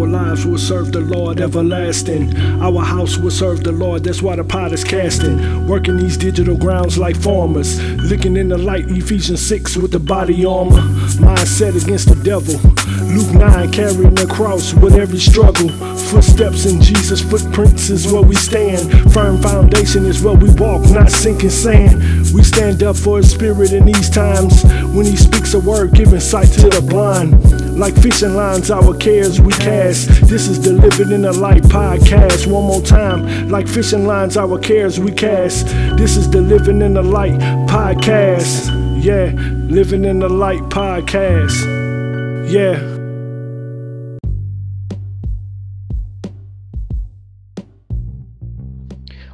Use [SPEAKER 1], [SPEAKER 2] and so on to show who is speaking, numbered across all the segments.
[SPEAKER 1] Our lives will serve the Lord everlasting. Our house will serve the Lord, that's why the pot is casting. Working these digital grounds like farmers. Looking in the light, Ephesians 6 with the body armor. Mindset against the devil. Luke 9 carrying the cross with every struggle. Footsteps in Jesus' footprints is where we stand. Firm foundation is where we walk, not sinking sand. We stand up for his spirit in these times. When he speaks a word, giving sight to the blind. Like fishing lines, our cares we cast. This is the Living in the Light podcast. One more time. Like fishing lines, our cares we cast. This is the Living in the Light podcast. Yeah, Living in the Light podcast. Yeah.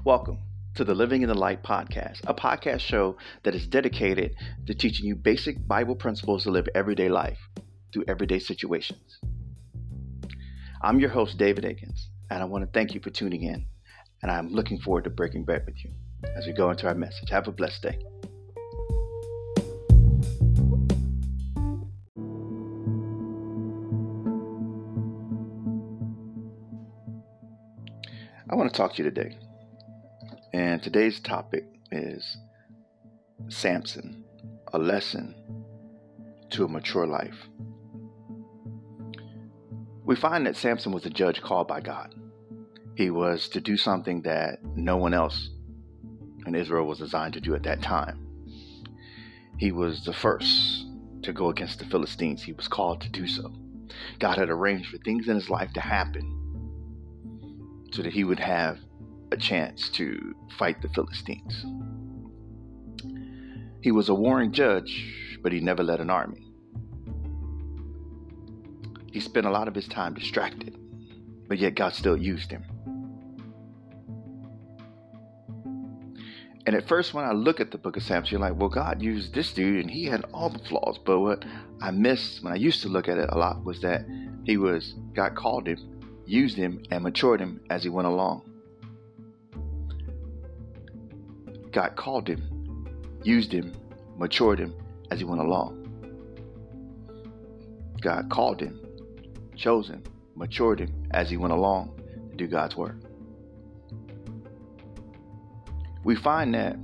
[SPEAKER 2] Welcome to the Living in the Light podcast, a podcast show that is dedicated to teaching you basic Bible principles to live everyday life through everyday situations. I'm your host, David Akins, and I want to thank you for tuning in. And I'm looking forward to breaking bread with you as we go into our message. Have a blessed day. I want to talk to you today. And today's topic is Samson, a lesson to a mature life. We find that Samson was a judge called by God. He was to do something that no one else in Israel was designed to do at that time. He was the first to go against the Philistines. He was called to do so. God had arranged for things in his life to happen so that he would have a chance to fight the Philistines. He was a warring judge, but he never led an army. He spent a lot of his time distracted, but yet God still used him. And at first, when I look at the book of Samson, you're like, well, God used this dude and he had all the flaws. But what I missed when I used to look at it a lot was that he was, God called him, used him, and matured him as he went along. God called him, used him, matured him as he went along. God called him, chose him, matured him as he went along to do God's work. We find that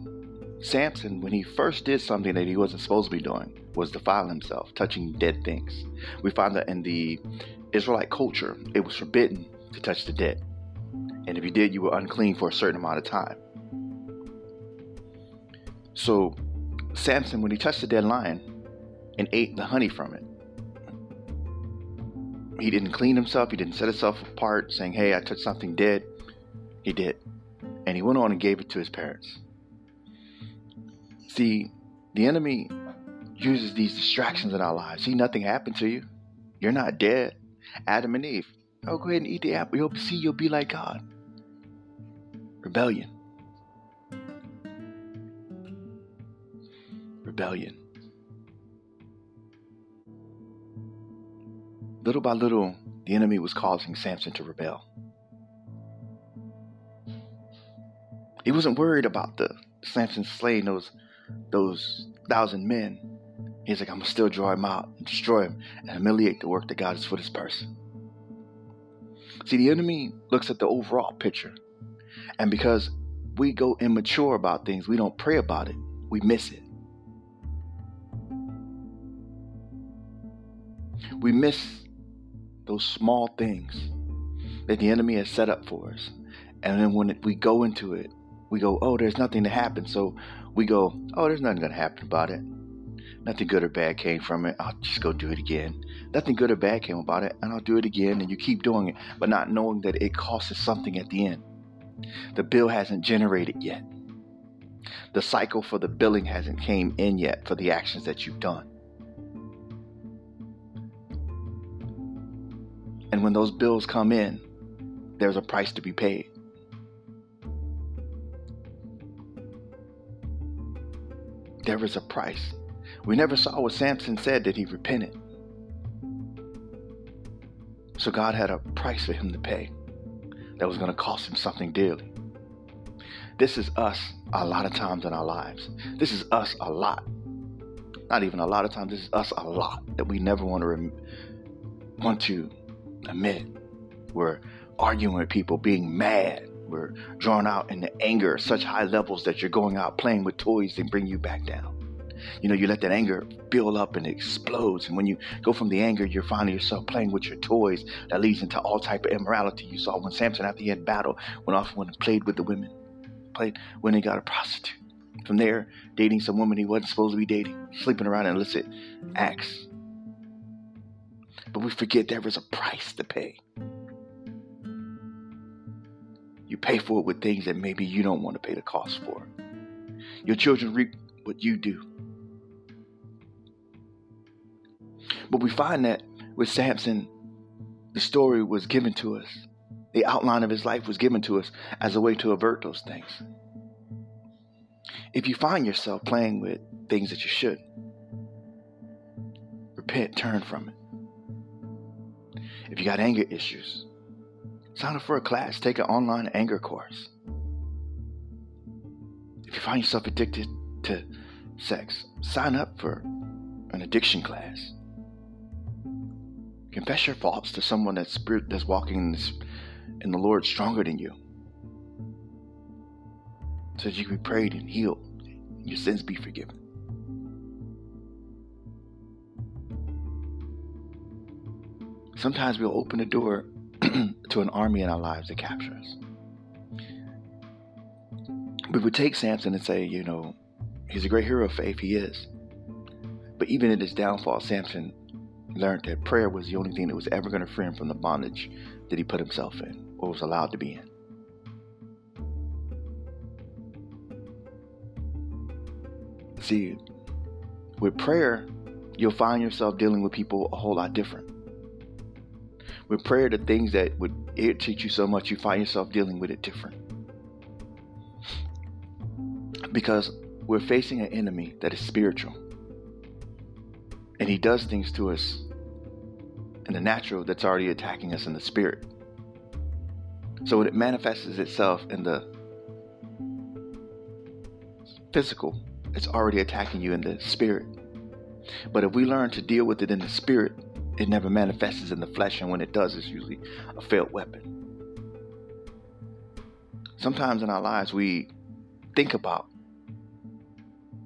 [SPEAKER 2] Samson, when he first did something that he wasn't supposed to be doing, was defile himself, touching dead things. We find that in the Israelite culture, it was forbidden to touch the dead. And if you did, you were unclean for a certain amount of time. So, Samson, when he touched the dead lion and ate the honey from it, he didn't clean himself. He didn't set himself apart, saying, Hey, I touched something dead. He did. And he went on and gave it to his parents. See, the enemy uses these distractions in our lives. See, nothing happened to you. You're not dead. Adam and Eve. Oh, go ahead and eat the apple. You'll see you'll be like God. Rebellion. Rebellion. Little by little, the enemy was causing Samson to rebel. He wasn't worried about the Samson slaying those those thousand men. He's like, I'm gonna still draw him out and destroy him and humiliate the work that God has for this person. See, the enemy looks at the overall picture. And because we go immature about things, we don't pray about it, we miss it. We miss those small things that the enemy has set up for us. And then when we go into it, we go, oh, there's nothing to happen. So we go, oh, there's nothing going to happen about it. Nothing good or bad came from it. I'll just go do it again. Nothing good or bad came about it, and I'll do it again. And you keep doing it, but not knowing that it costs us something at the end. The bill hasn't generated yet. The cycle for the billing hasn't came in yet for the actions that you've done. And when those bills come in, there's a price to be paid. There is a price. We never saw what Samson said that he repented. So God had a price for him to pay that was going to cost him something dearly. This is us a lot of times in our lives. This is us a lot. Not even a lot of times, this is us a lot that we never want to rem- want to admit We're arguing with people, being mad. We're drawn out in the anger, such high levels that you're going out playing with toys and bring you back down. You know, you let that anger build up and it explodes. And when you go from the anger, you're finding yourself playing with your toys. That leads into all type of immorality. You saw when Samson, after he had battle, went off and played with the women, played when he got a prostitute. From there, dating some woman he wasn't supposed to be dating, sleeping around in illicit acts. But we forget there is a price to pay. You pay for it with things that maybe you don't want to pay the cost for. Your children reap what you do. But we find that with Samson, the story was given to us. The outline of his life was given to us as a way to avert those things. If you find yourself playing with things that you should, repent, turn from it. If you got anger issues, sign up for a class, take an online anger course. If you find yourself addicted to sex, sign up for an addiction class. Confess your faults to someone that's spirit that's walking in, this, in the Lord stronger than you. So that you can be prayed and healed and your sins be forgiven. Sometimes we'll open the door to an army in our lives to capture us. We would take Samson and say, you know, he's a great hero of faith, he is. But even in his downfall, Samson learned that prayer was the only thing that was ever going to free him from the bondage that he put himself in or was allowed to be in. See, with prayer, you'll find yourself dealing with people a whole lot different. With prayer, the things that would irritate you so much, you find yourself dealing with it different. Because we're facing an enemy that is spiritual. And he does things to us in the natural that's already attacking us in the spirit. So when it manifests itself in the physical, it's already attacking you in the spirit. But if we learn to deal with it in the spirit, it never manifests in the flesh, and when it does, it's usually a failed weapon. Sometimes in our lives, we think about,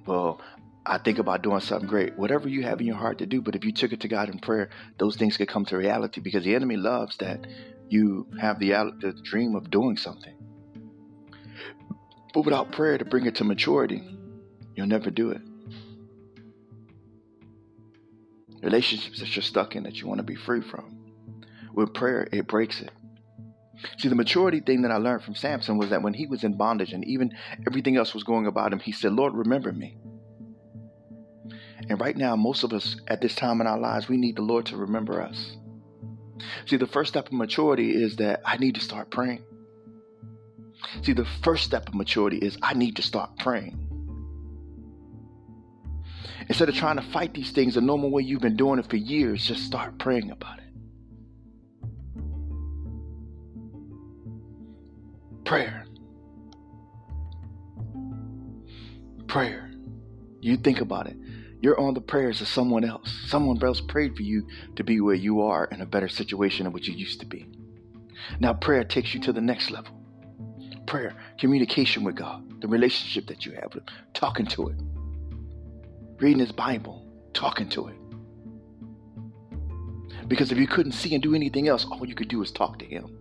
[SPEAKER 2] well, I think about doing something great. Whatever you have in your heart to do, but if you took it to God in prayer, those things could come to reality because the enemy loves that you have the, the dream of doing something. But without prayer to bring it to maturity, you'll never do it. Relationships that you're stuck in that you want to be free from. With prayer, it breaks it. See, the maturity thing that I learned from Samson was that when he was in bondage and even everything else was going about him, he said, Lord, remember me. And right now, most of us at this time in our lives, we need the Lord to remember us. See, the first step of maturity is that I need to start praying. See, the first step of maturity is I need to start praying. Instead of trying to fight these things the normal way you've been doing it for years, just start praying about it. Prayer. Prayer. You think about it. You're on the prayers of someone else. Someone else prayed for you to be where you are in a better situation than what you used to be. Now, prayer takes you to the next level. Prayer, communication with God, the relationship that you have with Him, talking to it, reading His Bible, talking to it. Because if you couldn't see and do anything else, all you could do is talk to Him.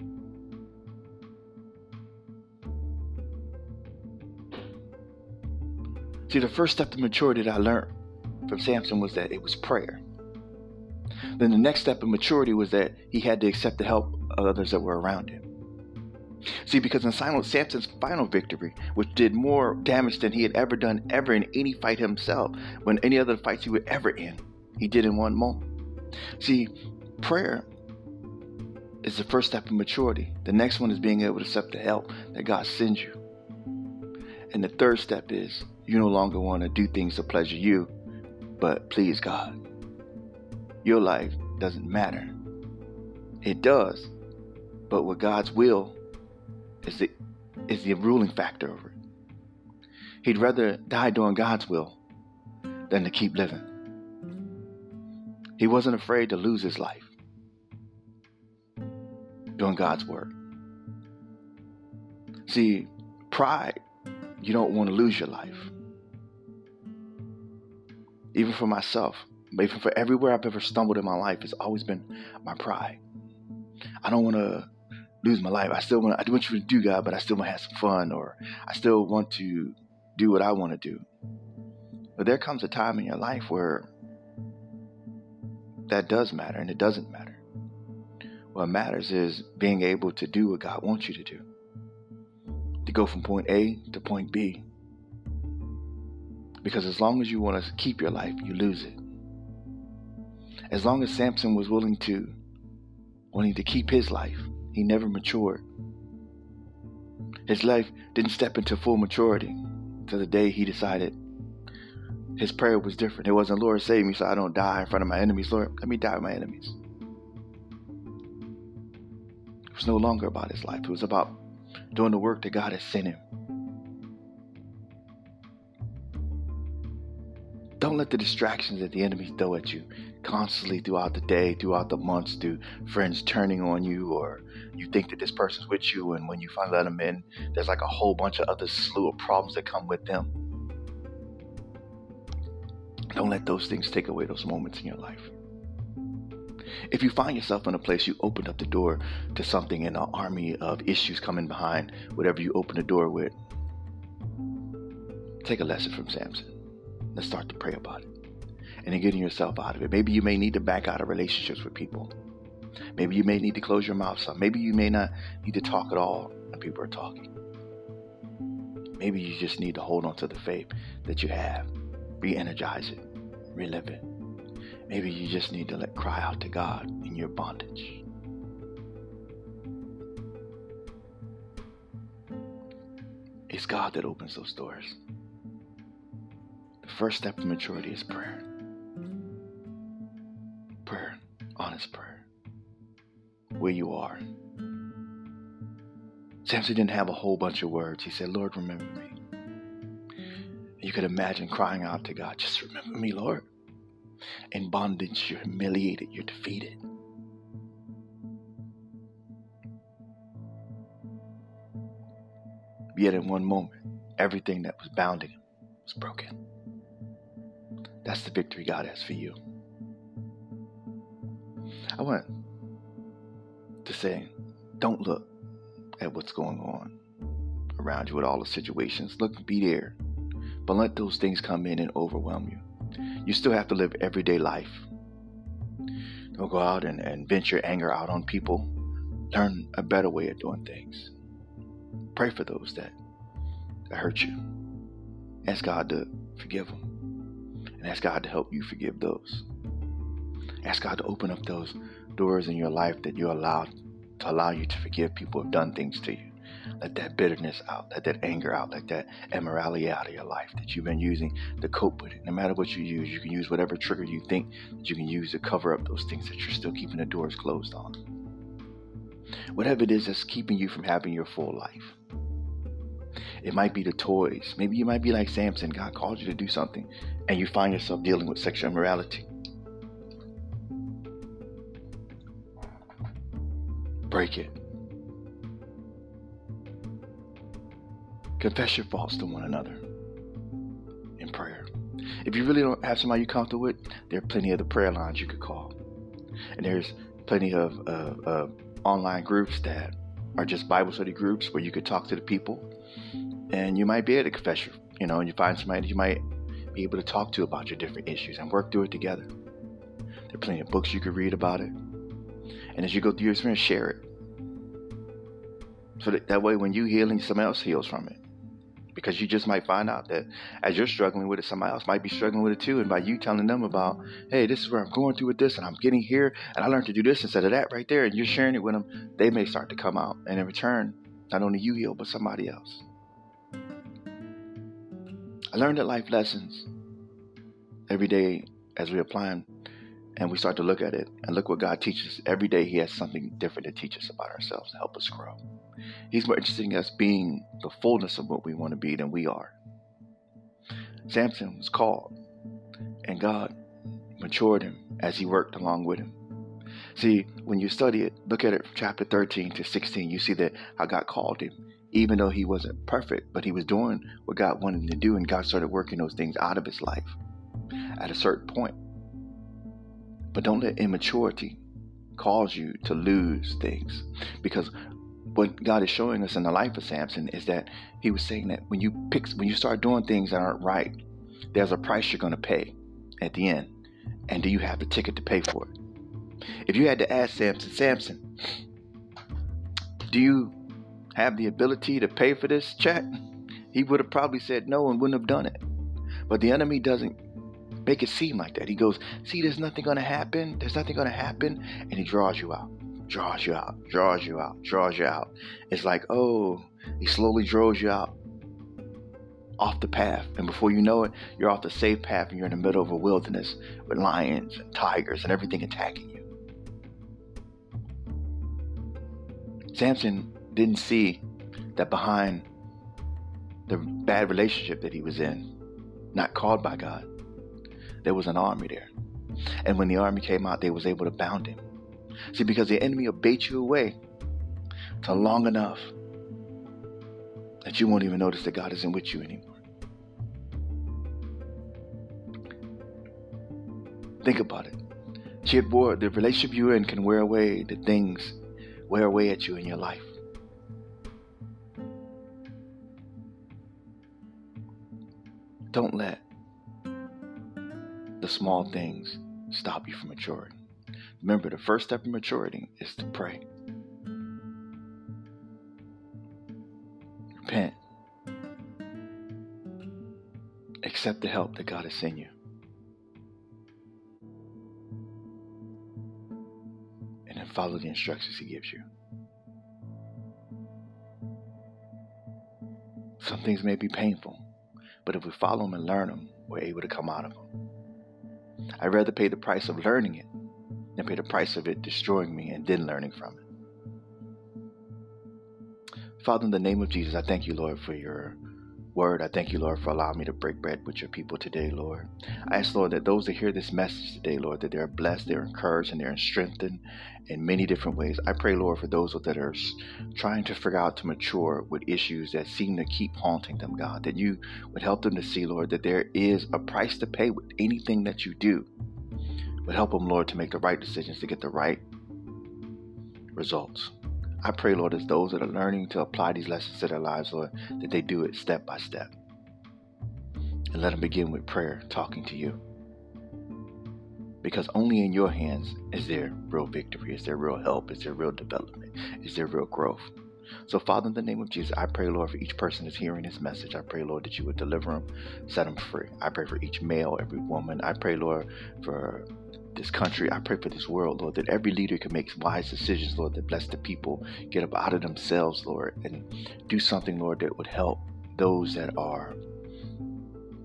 [SPEAKER 2] See, the first step to maturity that I learned from Samson was that it was prayer. Then the next step of maturity was that he had to accept the help of others that were around him. See, because in Samson's final victory, which did more damage than he had ever done ever in any fight himself, when any other fights he would ever in, he did in one moment. See, prayer is the first step of maturity. The next one is being able to accept the help that God sends you. And the third step is you no longer want to do things to pleasure you, but please God. Your life doesn't matter. It does, but what God's will is the is the ruling factor over it. He'd rather die doing God's will than to keep living. He wasn't afraid to lose his life doing God's work. See, pride, you don't want to lose your life. Even for myself, but even for everywhere I've ever stumbled in my life, it's always been my pride. I don't want to lose my life. I still want I want you to do God, but I still want to have some fun, or I still want to do what I want to do. But there comes a time in your life where that does matter, and it doesn't matter. What matters is being able to do what God wants you to do. To go from point A to point B. Because as long as you want to keep your life, you lose it. As long as Samson was willing to wanting to keep his life, he never matured. His life didn't step into full maturity until the day he decided his prayer was different. It wasn't, Lord, save me so I don't die in front of my enemies. Lord, let me die with my enemies. It was no longer about his life. It was about doing the work that God has sent him. Don't let the distractions that the enemy throw at you constantly throughout the day, throughout the months, through friends turning on you, or you think that this person's with you, and when you finally let them in, there's like a whole bunch of other slew of problems that come with them. Don't let those things take away those moments in your life. If you find yourself in a place you opened up the door to something and an army of issues coming behind whatever you open the door with, take a lesson from Samson. Let's start to pray about it and then getting yourself out of it. Maybe you may need to back out of relationships with people. Maybe you may need to close your mouth some. Maybe you may not need to talk at all when people are talking. Maybe you just need to hold on to the faith that you have, re energize it, relive it. Maybe you just need to let cry out to God in your bondage. It's God that opens those doors. The first step to maturity is prayer. Prayer, honest prayer. Where you are. Samson didn't have a whole bunch of words. He said, Lord, remember me. You could imagine crying out to God, just remember me, Lord. In bondage, you're humiliated, you're defeated. Yet in one moment, everything that was bounding him was broken. That's the victory God has for you. I want to say, don't look at what's going on around you with all the situations. Look, be there. But let those things come in and overwhelm you. You still have to live everyday life. Don't go out and, and vent your anger out on people. Learn a better way of doing things. Pray for those that, that hurt you. Ask God to forgive them. And ask God to help you forgive those. Ask God to open up those doors in your life that you're allowed to allow you to forgive people who have done things to you. Let that bitterness out, let that anger out, let that immorality out of your life that you've been using to cope with it. No matter what you use, you can use whatever trigger you think that you can use to cover up those things that you're still keeping the doors closed on. Whatever it is that's keeping you from having your full life. It might be the toys. Maybe you might be like Samson. God called you to do something and you find yourself dealing with sexual immorality. Break it. Confess your faults to one another in prayer. If you really don't have somebody you're comfortable with, there are plenty of the prayer lines you could call. And there's plenty of uh, uh, online groups that are just Bible study groups where you could talk to the people and you might be able to confess your, you know, and you find somebody that you might be able to talk to about your different issues and work through it together. There are plenty of books you could read about it. And as you go through your experience, share it. So that, that way when you heal and somebody else heals from it. Because you just might find out that as you're struggling with it, somebody else might be struggling with it too. And by you telling them about, hey, this is where I'm going through with this, and I'm getting here, and I learned to do this instead of that right there, and you're sharing it with them, they may start to come out. And in return, not only you heal, but somebody else. I learned that life lessons every day as we apply them and we start to look at it and look what God teaches. Every day He has something different to teach us about ourselves to help us grow. He's more interested in us being the fullness of what we want to be than we are. Samson was called, and God matured him as he worked along with him. See, when you study it, look at it from chapter 13 to 16, you see that how God called him, even though he wasn't perfect, but he was doing what God wanted him to do, and God started working those things out of his life at a certain point. But don't let immaturity cause you to lose things. Because what God is showing us in the life of Samson is that he was saying that when you pick when you start doing things that aren't right, there's a price you're gonna pay at the end. And do you have the ticket to pay for it? If you had to ask Samson, Samson, do you have the ability to pay for this check? He would have probably said no and wouldn't have done it. But the enemy doesn't make it seem like that. He goes, See, there's nothing going to happen. There's nothing going to happen. And he draws you out, draws you out, draws you out, draws you out. It's like, oh, he slowly draws you out off the path. And before you know it, you're off the safe path and you're in the middle of a wilderness with lions and tigers and everything attacking you. Samson didn't see that behind the bad relationship that he was in, not called by God, there was an army there. And when the army came out, they was able to bound him. See, because the enemy will bait you away to long enough that you won't even notice that God isn't with you anymore. Think about it. the relationship you're in can wear away the things, wear away at you in your life. Don't let the small things stop you from maturing. Remember, the first step of maturity is to pray. Repent. Accept the help that God has sent you. And then follow the instructions He gives you. Some things may be painful, but if we follow them and learn them, we're able to come out of them. I'd rather pay the price of learning it than pay the price of it destroying me and then learning from it. Father, in the name of Jesus, I thank you, Lord, for your word. I thank you, Lord, for allowing me to break bread with your people today, Lord. I ask, Lord, that those that hear this message today, Lord, that they're blessed, they're encouraged, and they're strengthened in many different ways. I pray, Lord, for those that are trying to figure out to mature with issues that seem to keep haunting them, God, that you would help them to see, Lord, that there is a price to pay with anything that you do. But help them, Lord, to make the right decisions to get the right results. I pray, Lord, as those that are learning to apply these lessons to their lives, Lord, that they do it step by step. And let them begin with prayer, talking to you. Because only in your hands is there real victory, is there real help, is there real development, is there real growth. So, Father, in the name of Jesus, I pray, Lord, for each person that's hearing this message. I pray, Lord, that you would deliver them, set them free. I pray for each male, every woman. I pray, Lord, for this country. I pray for this world, Lord, that every leader can make wise decisions, Lord, that bless the people, get up out of themselves, Lord, and do something, Lord, that would help those that are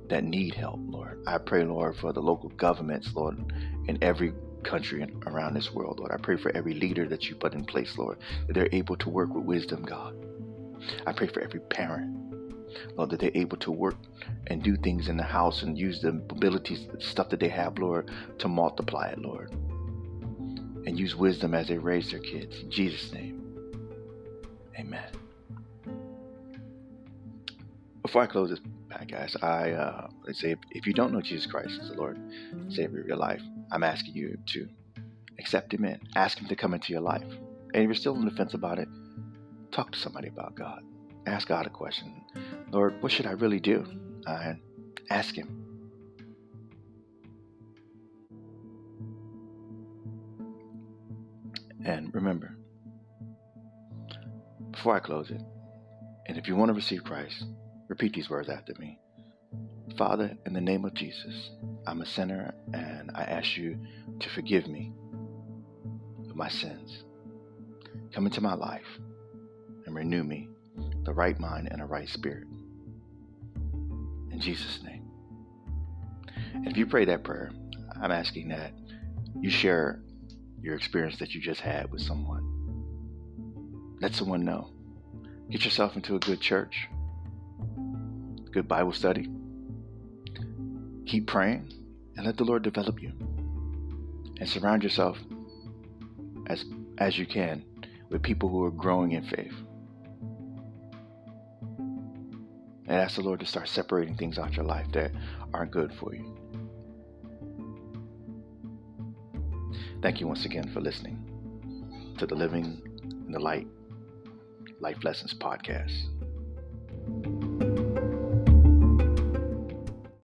[SPEAKER 2] that need help, Lord. I pray, Lord, for the local governments, Lord, in every country and around this world, Lord. I pray for every leader that you put in place, Lord, that they're able to work with wisdom, God. I pray for every parent, Lord, that they're able to work and do things in the house and use the abilities, stuff that they have, Lord, to multiply it, Lord. And use wisdom as they raise their kids. In Jesus' name. Amen. Before I close this podcast, I uh, say if, if you don't know Jesus Christ as the Lord Savior of your life, I'm asking you to accept Him in. Ask Him to come into your life. And if you're still on the fence about it, talk to somebody about God. Ask God a question. Lord, what should I really do? Uh, ask Him. And remember, before I close it, and if you want to receive Christ, repeat these words after me. Father, in the name of Jesus, I'm a sinner and I ask you to forgive me of my sins. Come into my life and renew me, the right mind and a right spirit. In Jesus' name. And if you pray that prayer, I'm asking that you share your experience that you just had with someone. Let someone know. Get yourself into a good church, good Bible study. Keep praying and let the Lord develop you. And surround yourself as as you can with people who are growing in faith. And ask the Lord to start separating things out your life that aren't good for you. Thank you once again for listening to the Living in the Light Life Lessons podcast.